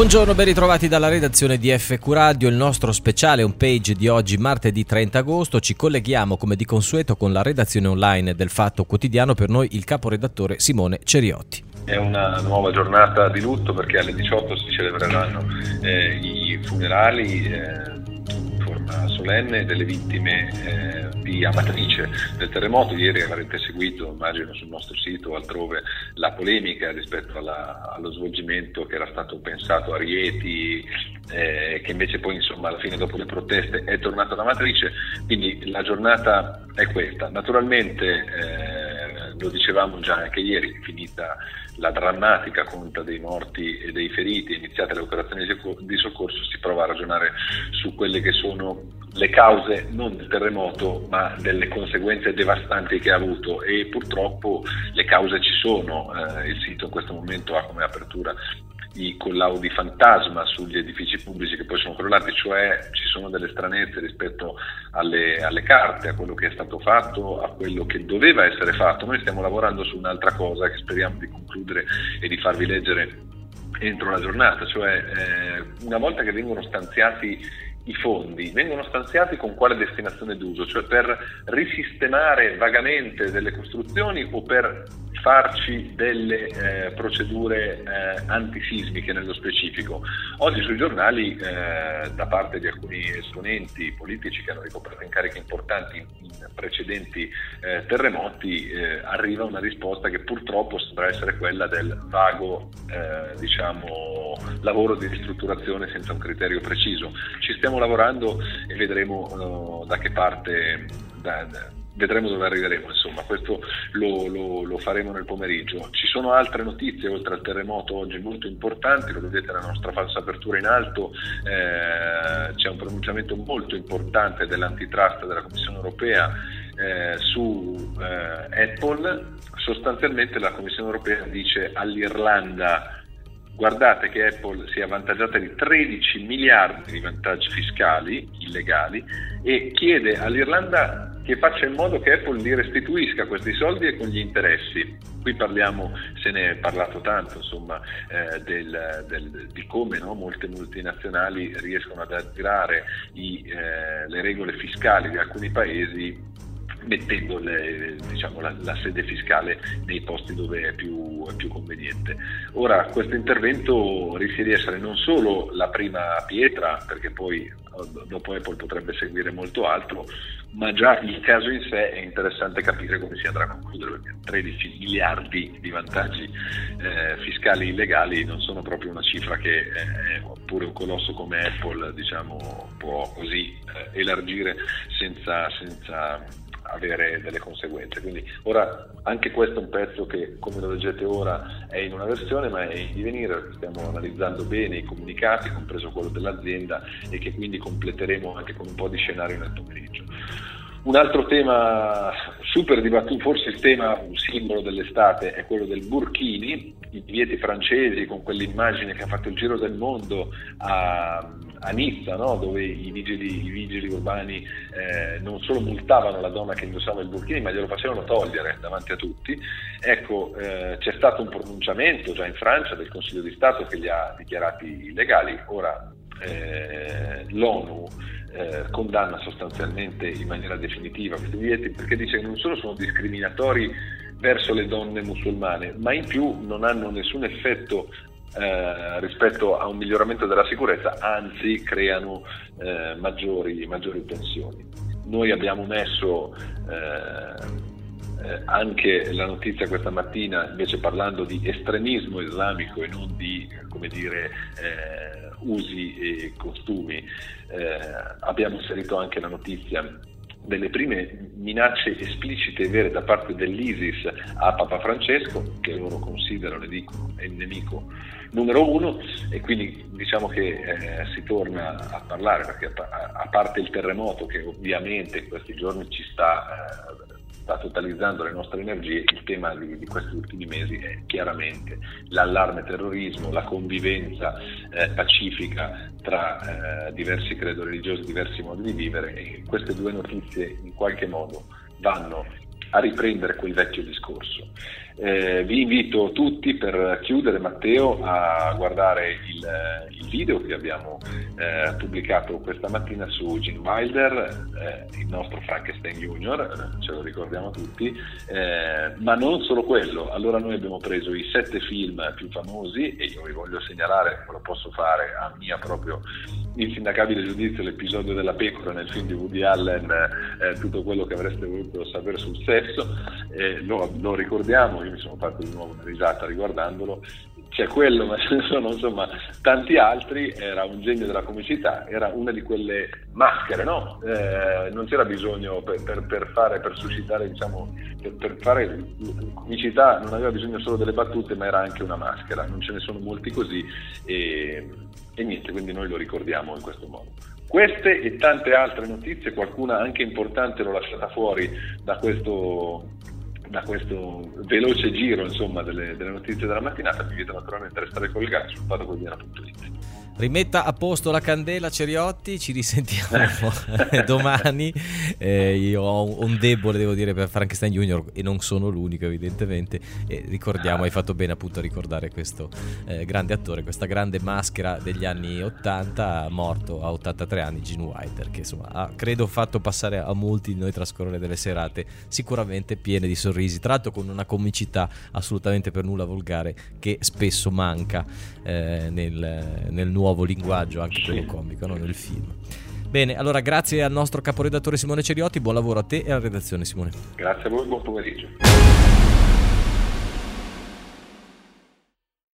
Buongiorno, ben ritrovati dalla redazione di FQ Radio, il nostro speciale homepage di oggi, martedì 30 agosto. Ci colleghiamo come di consueto con la redazione online del Fatto Quotidiano, per noi il caporedattore Simone Ceriotti. È una nuova giornata di lutto perché alle 18 si celebreranno eh, i funerali. Eh, solenne delle vittime eh, di Amatrice del terremoto. Ieri avrete seguito, immagino, sul nostro sito o altrove la polemica rispetto alla, allo svolgimento che era stato pensato a Rieti, eh, che invece poi insomma alla fine dopo le proteste è tornato ad Amatrice. Quindi la giornata è questa. Naturalmente eh, lo dicevamo già anche ieri, finita la drammatica conta dei morti e dei feriti, iniziate le operazioni di soccorso, si prova a ragionare su quelle che sono le cause non del terremoto ma delle conseguenze devastanti che ha avuto e purtroppo le cause ci sono, eh, il sito in questo momento ha come apertura i collaudi fantasma sugli edifici pubblici che poi sono crollati, cioè ci sono delle stranezze rispetto alle, alle, carte, a quello che è stato fatto, a quello che doveva essere fatto. Noi stiamo lavorando su un'altra cosa che speriamo di concludere e di farvi leggere entro la giornata, cioè eh, una volta che vengono stanziati i fondi vengono stanziati con quale destinazione d'uso, cioè per risistemare vagamente delle costruzioni o per farci delle eh, procedure eh, antisismiche nello specifico. Oggi sui giornali, eh, da parte di alcuni esponenti politici che hanno ricoperto incarichi importanti in, in precedenti eh, terremoti, eh, arriva una risposta che purtroppo sembra essere quella del vago eh, diciamo, lavoro di ristrutturazione senza un criterio preciso. Ci stiamo lavorando e vedremo da che parte. Da, da, vedremo dove arriveremo, insomma, questo lo, lo, lo, faremo nel pomeriggio. Ci sono altre notizie oltre al terremoto oggi molto importanti, lo vedete nella nostra falsa apertura in alto, eh, c'è un pronunciamento molto importante dell'antitrust della Commissione europea eh, su eh, Apple, sostanzialmente la Commissione europea dice all'Irlanda guardate che Apple si è avvantaggiata di 13 miliardi di vantaggi fiscali illegali e chiede all'Irlanda che faccia in modo che Apple li restituisca questi soldi e con gli interessi. Qui parliamo, se ne è parlato tanto, insomma, eh, del, del, di come no, molte multinazionali riescono ad aggirare i, eh, le regole fiscali di alcuni paesi mettendo le, diciamo, la, la, sede fiscale nei posti dove è più, più, conveniente. Ora, questo intervento rischia di essere non solo la prima pietra, perché poi dopo Apple potrebbe seguire molto altro, ma già il caso in sé è interessante capire come si andrà a concludere, perché 13 miliardi di vantaggi eh, fiscali illegali non sono proprio una cifra che eh, pure un colosso come Apple diciamo, può così eh, elargire senza, senza avere delle conseguenze. Quindi ora anche questo è un pezzo che, come lo leggete ora, è in una versione ma è in divenire, stiamo analizzando bene i comunicati, compreso quello dell'azienda, e che quindi completeremo anche con un po' di scenario nel pomeriggio. Un altro tema super dibattuto, forse il tema un simbolo dell'estate, è quello del Burkini, i divieti francesi con quell'immagine che ha fatto il giro del mondo a, a Nizza, no? dove i vigili, i vigili urbani eh, non solo multavano la donna che indossava il Burkini, ma glielo facevano togliere davanti a tutti. Ecco, eh, c'è stato un pronunciamento già in Francia del Consiglio di Stato che li ha dichiarati illegali. Ora eh, l'ONU eh, condanna sostanzialmente in maniera definitiva questi divieti perché dice che non solo sono discriminatori verso le donne musulmane, ma in più non hanno nessun effetto eh, rispetto a un miglioramento della sicurezza, anzi creano eh, maggiori, maggiori, tensioni. Noi abbiamo messo eh, anche la notizia questa mattina invece parlando di estremismo islamico e non di dire, eh, usi e costumi, eh, abbiamo inserito anche la notizia delle prime minacce esplicite e vere da parte dell'ISIS a Papa Francesco, che loro considerano e dicono è il nemico numero uno, e quindi diciamo che eh, si torna a parlare, perché a, a, parte il terremoto che ovviamente in questi giorni ci sta eh, sta totalizzando le nostre energie, il tema di, di questi ultimi mesi è chiaramente l'allarme terrorismo, la convivenza eh, pacifica tra eh, diversi credo religiosi, diversi modi di vivere e queste due notizie in qualche modo vanno a riprendere quel vecchio discorso. Eh, vi invito tutti per chiudere Matteo a guardare il, il video che abbiamo eh, pubblicato questa mattina su Gene Wilder, eh, il nostro Frankenstein Junior, ce lo ricordiamo tutti, eh, ma non solo quello. Allora noi abbiamo preso i sette film più famosi e io vi voglio segnalare, lo posso fare a mia proprio insindacabile giudizio, l'episodio della pecora nel film di Woody Allen, eh, tutto quello che avreste voluto sapere sul sesso, lo, lo ricordiamo, mi sono fatto di nuovo una risata riguardandolo c'è quello, ma ce ne sono insomma tanti altri, era un genio della comicità, era una di quelle maschere, no? Eh, non c'era bisogno per, per, per, fare, per suscitare, diciamo, per, per, fare comicità, non aveva bisogno solo delle battute, ma era anche una maschera, non ce ne sono molti così e, e niente, quindi noi lo ricordiamo in questo modo. Queste e tante altre notizie, qualcuna anche importante l'ho lasciata fuori da questo da questo veloce giro insomma, delle, delle, notizie della mattinata vi invito naturalmente a restare collegati sul padocodiana.it Rimetta a posto la candela Ceriotti, ci risentiamo domani. Eh, io ho un debole, devo dire, per Frankenstein Junior e non sono l'unico evidentemente. E ricordiamo, hai fatto bene appunto a ricordare questo eh, grande attore, questa grande maschera degli anni 80, morto a 83 anni, Gene Wilder, che insomma ha, credo fatto passare a molti di noi trascorrere delle serate sicuramente piene di sorrisi, tra l'altro con una comicità assolutamente per nulla volgare che spesso manca eh, nel, nel nuovo nuovo linguaggio, anche quello comico, no? nel film. Bene, allora grazie al nostro caporedattore Simone Ceriotti, buon lavoro a te e alla redazione Simone. Grazie a voi, buon pomeriggio.